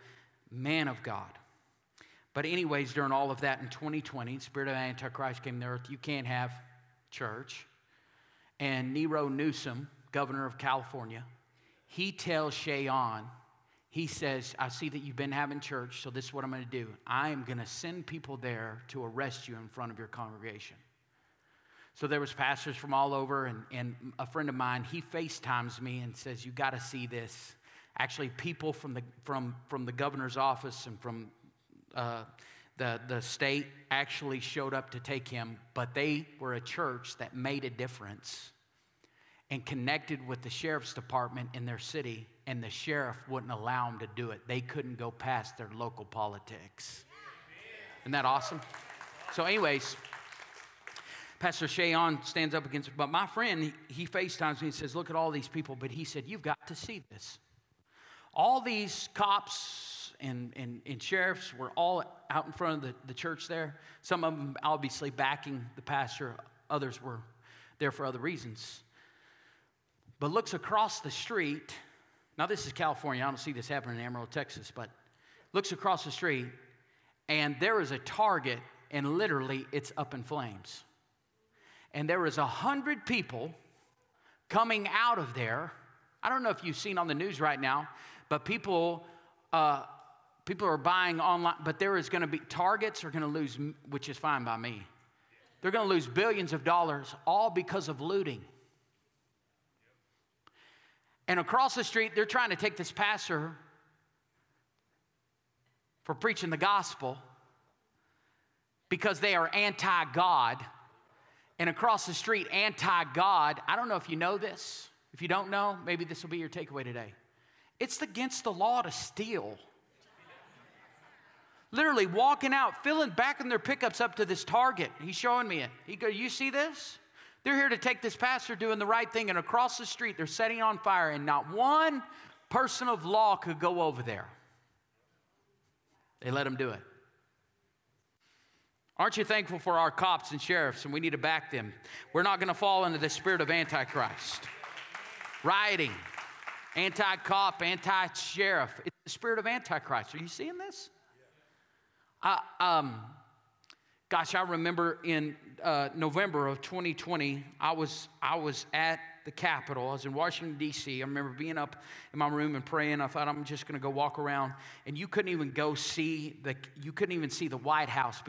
man of God. But, anyways, during all of that in 2020, Spirit of Antichrist came to earth. You can't have church. And Nero Newsom, governor of California, he tells Ché Ahn, he says, I see that you've been having church, so this is what I'm going to do. I am going to send people there to arrest you in front of your congregation. So there was pastors from all over, and, and a friend of mine, he FaceTimes me and says, you got to see this. Actually, people from the, from, from the governor's office and from uh, the, the state actually showed up to take him, but they were a church that made a difference and connected with the sheriff's department in their city, and the sheriff wouldn't allow them to do it. They couldn't go past their local politics. Isn't that awesome? So, anyways, Pastor Ché Ahn stands up against, but my friend, he FaceTimes me and says, Look at all these people. But he said, You've got to see this. All these cops and, and, and sheriffs were all out in front of the, the church there. Some of them obviously backing the pastor, others were there for other reasons but looks across the street. Now, this is California. I don't see this happening in Amarillo, Texas, but looks across the street, and there is a target, and literally it's up in flames. And there is a hundred people coming out of there. I don't know if you've seen on the news right now, but people, uh, people are buying online. But there is going to be targets are going to lose, which is fine by me. They're going to lose billions of dollars all because of looting. And across the street, they're trying to take this pastor for preaching the gospel because they are anti God. And across the street, anti God, I don't know if you know this. If you don't know, maybe this will be your takeaway today. It's against the law to steal. Literally walking out, filling, backing their pickups up to this target. He's showing me it. He go, You see this? They're here to take this pastor doing the right thing, and across the street, they're setting on fire, and not one person of law could go over there. They let him do it. Aren't you thankful for our cops and sheriffs, and we need to back them? We're not going to fall into the spirit of Antichrist. Rioting, anti cop, anti sheriff. It's the spirit of Antichrist. Are you seeing this? Uh, um, Gosh, I remember in uh, November of 2020, I was, I was at the Capitol. I was in Washington, D.C. I remember being up in my room and praying. I thought, I'm just going to go walk around. And you couldn't even go see the, you couldn't even see the White House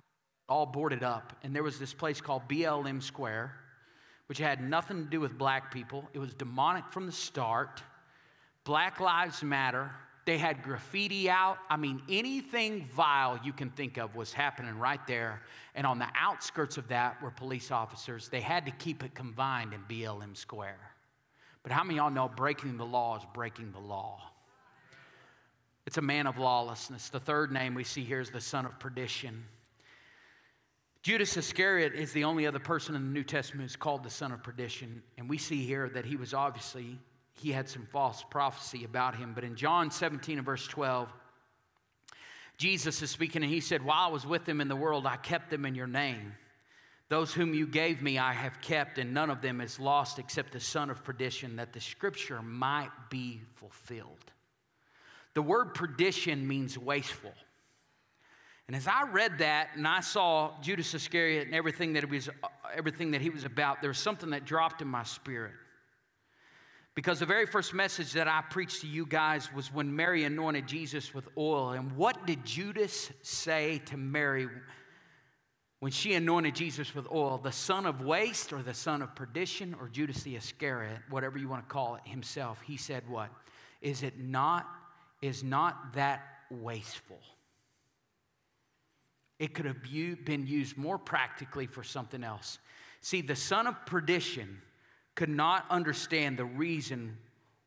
all boarded up. And there was this place called BLM Square, which had nothing to do with black people. It was demonic from the start. Black Lives Matter. They had graffiti out. I mean, anything vile you can think of was happening right there. And on the outskirts of that were police officers. They had to keep it confined in BLM Square. But how many of y'all know breaking the law is breaking the law? It's a man of lawlessness. The third name we see here is the son of perdition. Judas Iscariot is the only other person in the New Testament who's called the son of perdition. And we see here that he was obviously he had some false prophecy about him. But in John 17 and verse 12, Jesus is speaking and he said, While I was with them in the world, I kept them in your name. Those whom you gave me, I have kept, and none of them is lost except the son of perdition, that the scripture might be fulfilled. The word perdition means wasteful. And as I read that and I saw Judas Iscariot and everything that, was, everything that he was about, there was something that dropped in my spirit. Because the very first message that I preached to you guys was when Mary anointed Jesus with oil. And what did Judas say to Mary when she anointed Jesus with oil? The son of waste or the son of perdition or Judas the Iscariot, whatever you want to call it himself. He said, What? Is it not, is not that wasteful? It could have been used more practically for something else. See, the son of perdition could not understand the reason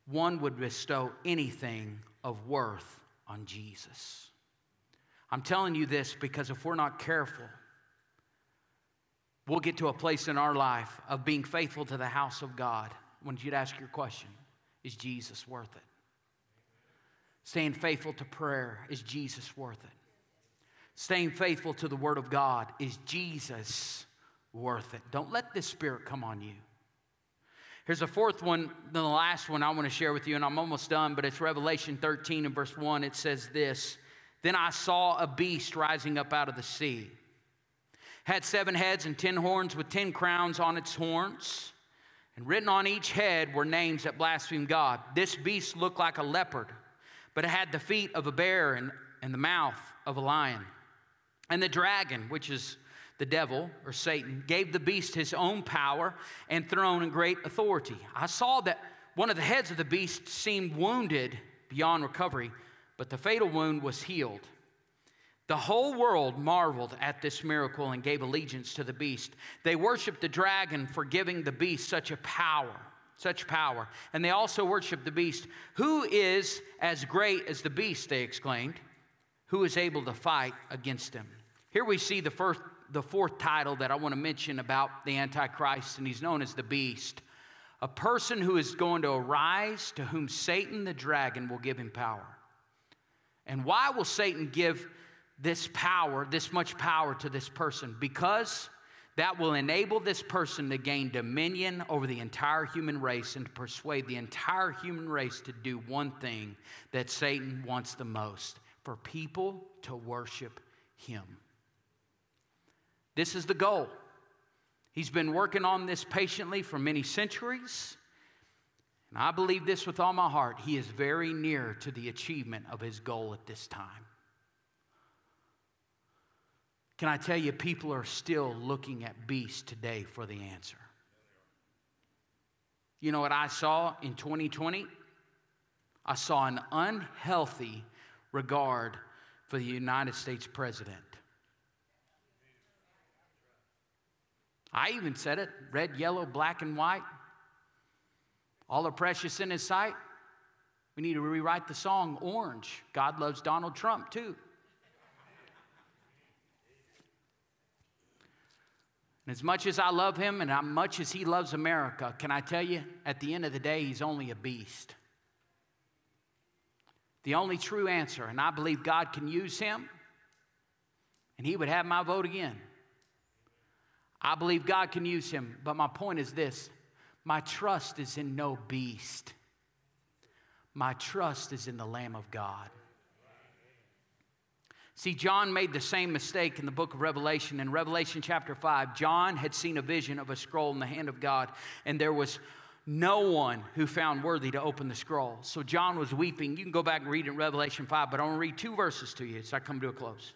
one would bestow anything of worth on Jesus. I'm telling you this because if we're not careful, we'll get to a place in our life of being faithful to the house of God. When you'd ask your question, is Jesus worth it? Staying faithful to prayer, is Jesus worth it? Staying faithful to the Word of God, is Jesus worth it? Don't let this spirit come on you. Here's a fourth one, the last one I want to share with you, and I'm almost done, but it's Revelation 13 and verse 1. It says this Then I saw a beast rising up out of the sea. Had seven heads and ten horns with ten crowns on its horns. And written on each head were names that blaspheme God. This beast looked like a leopard, but it had the feet of a bear and, and the mouth of a lion. And the dragon, which is the devil or Satan, gave the beast his own power and throne and great authority. I saw that one of the heads of the beast seemed wounded beyond recovery, but the fatal wound was healed. The whole world marveled at this miracle and gave allegiance to the beast. They worshiped the dragon for giving the beast such a power, such power. And they also worshiped the beast. Who is as great as the beast? They exclaimed. Who is able to fight against him? Here we see the first the fourth title that I want to mention about the Antichrist, and he's known as the beast. A person who is going to arise to whom Satan the dragon will give him power. And why will Satan give this power, this much power to this person? Because that will enable this person to gain dominion over the entire human race and to persuade the entire human race to do one thing that Satan wants the most for people to worship him. This is the goal. He's been working on this patiently for many centuries. And I believe this with all my heart. He is very near to the achievement of his goal at this time. Can I tell you, people are still looking at beasts today for the answer. You know what I saw in 2020? I saw an unhealthy regard for the United States president. I even said it red, yellow, black, and white. All are precious in His sight. We need to rewrite the song Orange. God loves Donald Trump too. And as much as I love him and as much as he loves America, can I tell you, at the end of the day, he's only a beast. The only true answer, and I believe God can use him, and he would have my vote again. I believe God can use him, but my point is this my trust is in no beast, my trust is in the Lamb of God. See, John made the same mistake in the book of Revelation. In Revelation chapter 5, John had seen a vision of a scroll in the hand of God, and there was no one who found worthy to open the scroll. So John was weeping. You can go back and read in Revelation 5, but I want to read two verses to you as I come to a close.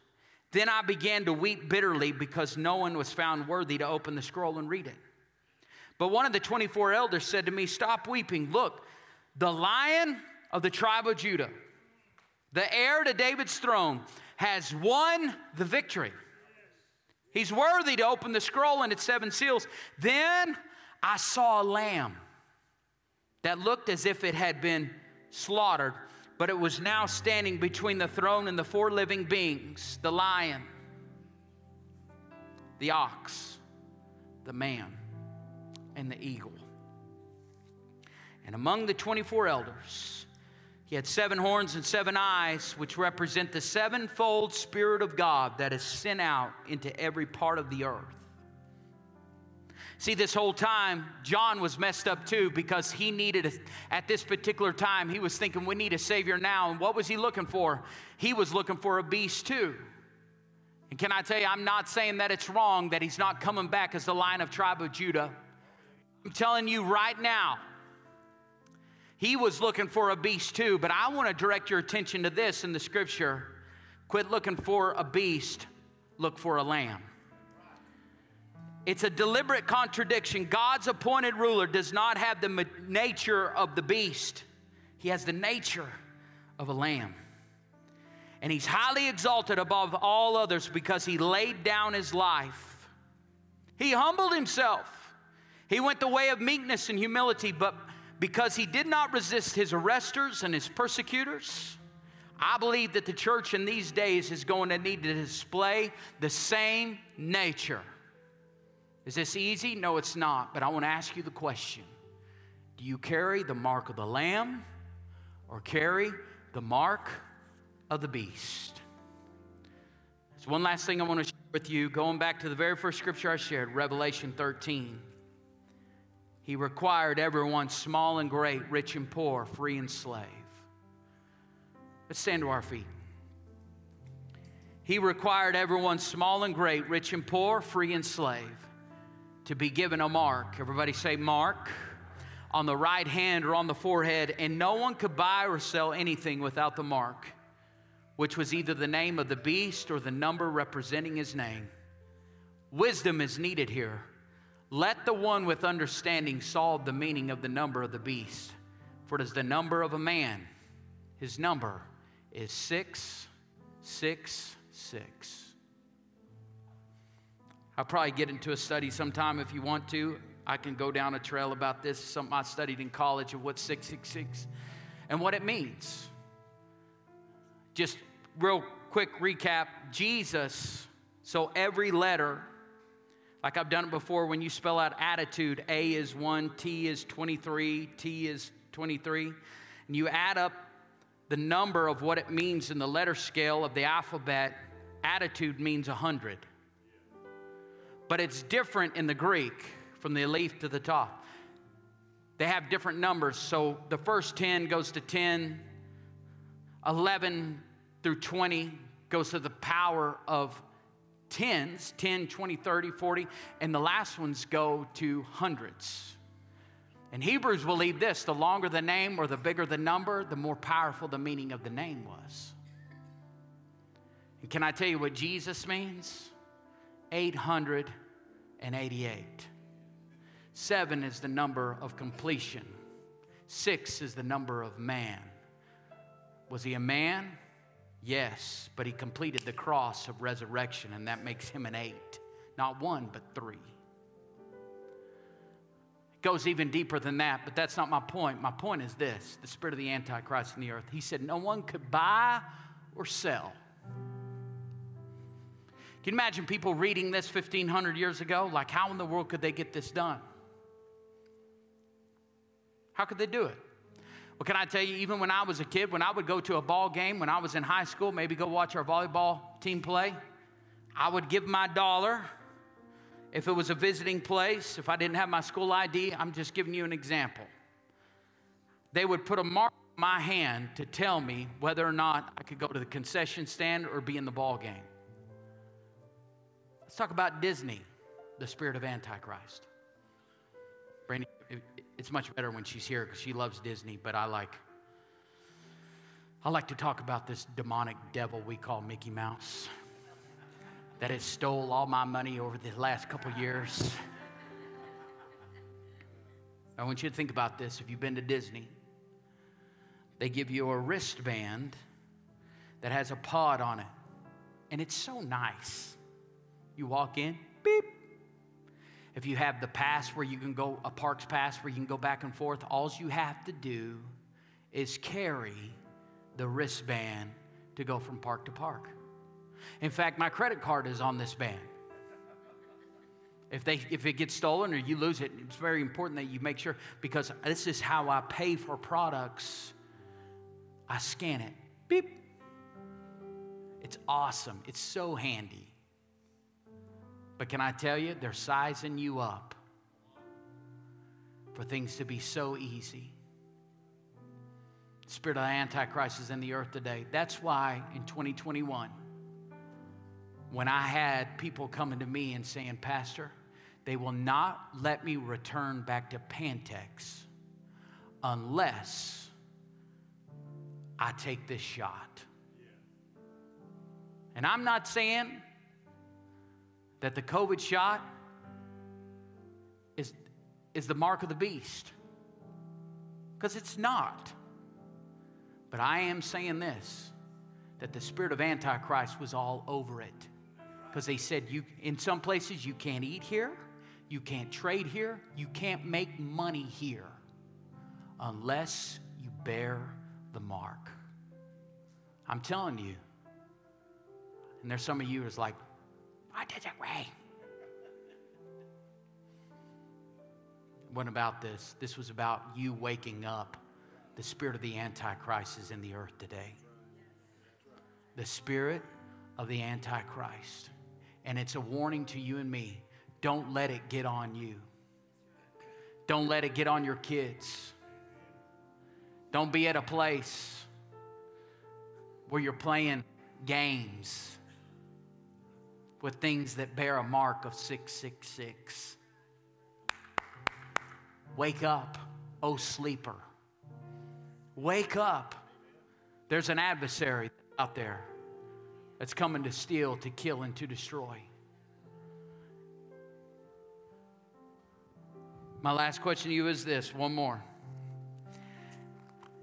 Then I began to weep bitterly because no one was found worthy to open the scroll and read it. But one of the 24 elders said to me, Stop weeping. Look, the lion of the tribe of Judah, the heir to David's throne, has won the victory. He's worthy to open the scroll and its seven seals. Then I saw a lamb that looked as if it had been slaughtered but it was now standing between the throne and the four living beings the lion, the ox, the man, and the eagle. And among the 24 elders, he had seven horns and seven eyes, which represent the sevenfold Spirit of God that is sent out into every part of the earth. See, this whole time, John was messed up too because he needed, a, at this particular time, he was thinking, we need a Savior now. And what was he looking for? He was looking for a beast too. And can I tell you, I'm not saying that it's wrong that he's not coming back as the Lion of tribe of Judah. I'm telling you right now, he was looking for a beast too, but I want to direct your attention to this in the scripture. Quit looking for a beast, look for a lamb. It's a deliberate contradiction. God's appointed ruler does not have the nature of the beast, he has the nature of a lamb. And he's highly exalted above all others because he laid down his life. He humbled himself. He went the way of meekness and humility, but because he did not resist his arresters and his persecutors, I believe that the church in these days is going to need to display the same nature is this easy? No, it's not. But I want to ask you the question Do you carry the mark of the Lamb or carry the mark of the beast? There's one last thing I want to share with you. Going back to the very first scripture I shared, Revelation 13. He required everyone, small and great, rich and poor, free and slave. Let's stand to our feet. He required everyone, small and great, rich and poor, free and slave, to be given a mark. Everybody say, mark on the right hand or on the forehead, and no one could buy or sell anything without the mark, which was either the name of the beast or the number representing his name. Wisdom is needed here. Let the one with understanding solve the meaning of the number of the beast, for it is the number of a man. His number is 666. I'll probably get into a study sometime if you want to. I can go down a trail about this, something I studied in college of what 666 and what it means. Just real quick recap Jesus, so every letter like I've done it before, when you spell out attitude, A is 1, T is 23, T is 23, and you add up the number of what it means in the letter scale of the alphabet, attitude means 100. But it's different in the Greek from the alif to the top. They have different numbers. So the first 10 goes to 10, 11 through 20 goes to the power of tens 10, 20, 30, 40, and the last ones go to hundreds. And Hebrews believe this the longer the name or the bigger the number, the more powerful the meaning of the name was. And can I tell you what Jesus means? 888. Seven is the number of completion, six is the number of man. Was he a man? Yes, but he completed the cross of resurrection, and that makes him an eight. Not one, but three. It goes even deeper than that, but that's not my point. My point is this the spirit of the Antichrist in the earth. He said, No one could buy or sell. Can you imagine people reading this 1500 years ago? Like, how in the world could they get this done? How could they do it? Well, can I tell you, even when I was a kid, when I would go to a ball game, when I was in high school, maybe go watch our volleyball team play, I would give my dollar. If it was a visiting place, if I didn't have my school ID, I'm just giving you an example. They would put a mark on my hand to tell me whether or not I could go to the concession stand or be in the ball game. Let's talk about Disney, the spirit of Antichrist. Brandy, it's much better when she's here because she loves Disney, but I like I like to talk about this demonic devil we call Mickey Mouse that has stole all my money over the last couple years. I want you to think about this. If you've been to Disney, they give you a wristband that has a pod on it, and it's so nice. You walk in, beep, if you have the pass where you can go, a parks pass where you can go back and forth, all you have to do is carry the wristband to go from park to park. In fact, my credit card is on this band. If, they, if it gets stolen or you lose it, it's very important that you make sure because this is how I pay for products. I scan it. Beep. It's awesome. It's so handy. But can I tell you, they're sizing you up for things to be so easy. The spirit of the Antichrist is in the earth today. That's why in 2021, when I had people coming to me and saying, Pastor, they will not let me return back to Pantex unless I take this shot. And I'm not saying that the COVID shot is, is the mark of the beast. Because it's not. But I am saying this that the spirit of Antichrist was all over it. Because they said, you, in some places, you can't eat here, you can't trade here, you can't make money here unless you bear the mark. I'm telling you. And there's some of you who's like, what rain? What about this? This was about you waking up. The spirit of the Antichrist is in the earth today. The spirit of the Antichrist. And it's a warning to you and me. Don't let it get on you. Don't let it get on your kids. Don't be at a place where you're playing games with things that bear a mark of 666. Wake up, O sleeper. Wake up. There's an adversary out there that's coming to steal, to kill, and to destroy. My last question to you is this one more.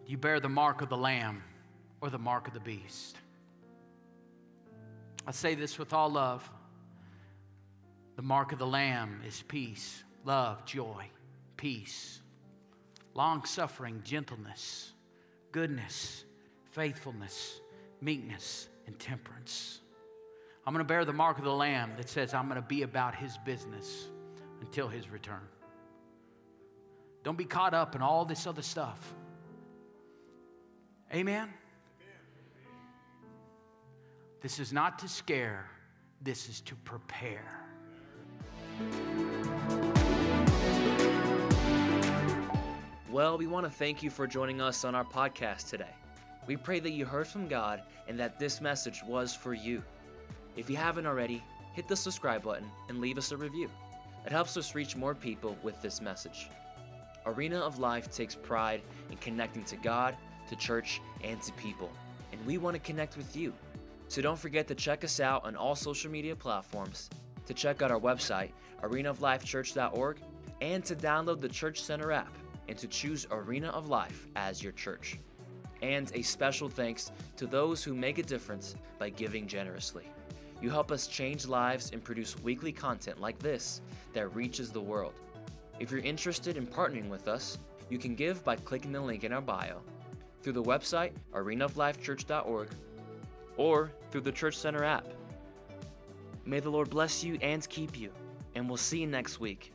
Do you bear the mark of the Lamb or the mark of the beast? I say this with all love. The mark of the Lamb is peace, love, joy, peace, long suffering, gentleness, goodness, faithfulness, meekness, and temperance. I'm going to bear the mark of the Lamb that says I'm going to be about his business until his return. Don't be caught up in all this other stuff. Amen? This is not to scare, this is to prepare. Well, we want to thank you for joining us on our podcast today. We pray that you heard from God and that this message was for you. If you haven't already, hit the subscribe button and leave us a review. It helps us reach more people with this message. Arena of Life takes pride in connecting to God, to church, and to people, and we want to connect with you. So don't forget to check us out on all social media platforms, to check out our website, arenaoflifechurch.org, and to download the Church Center app and to choose Arena of Life as your church. And a special thanks to those who make a difference by giving generously. You help us change lives and produce weekly content like this that reaches the world. If you're interested in partnering with us, you can give by clicking the link in our bio, through the website arenaoflifechurch.org, or through the Church Center app. May the Lord bless you and keep you, and we'll see you next week.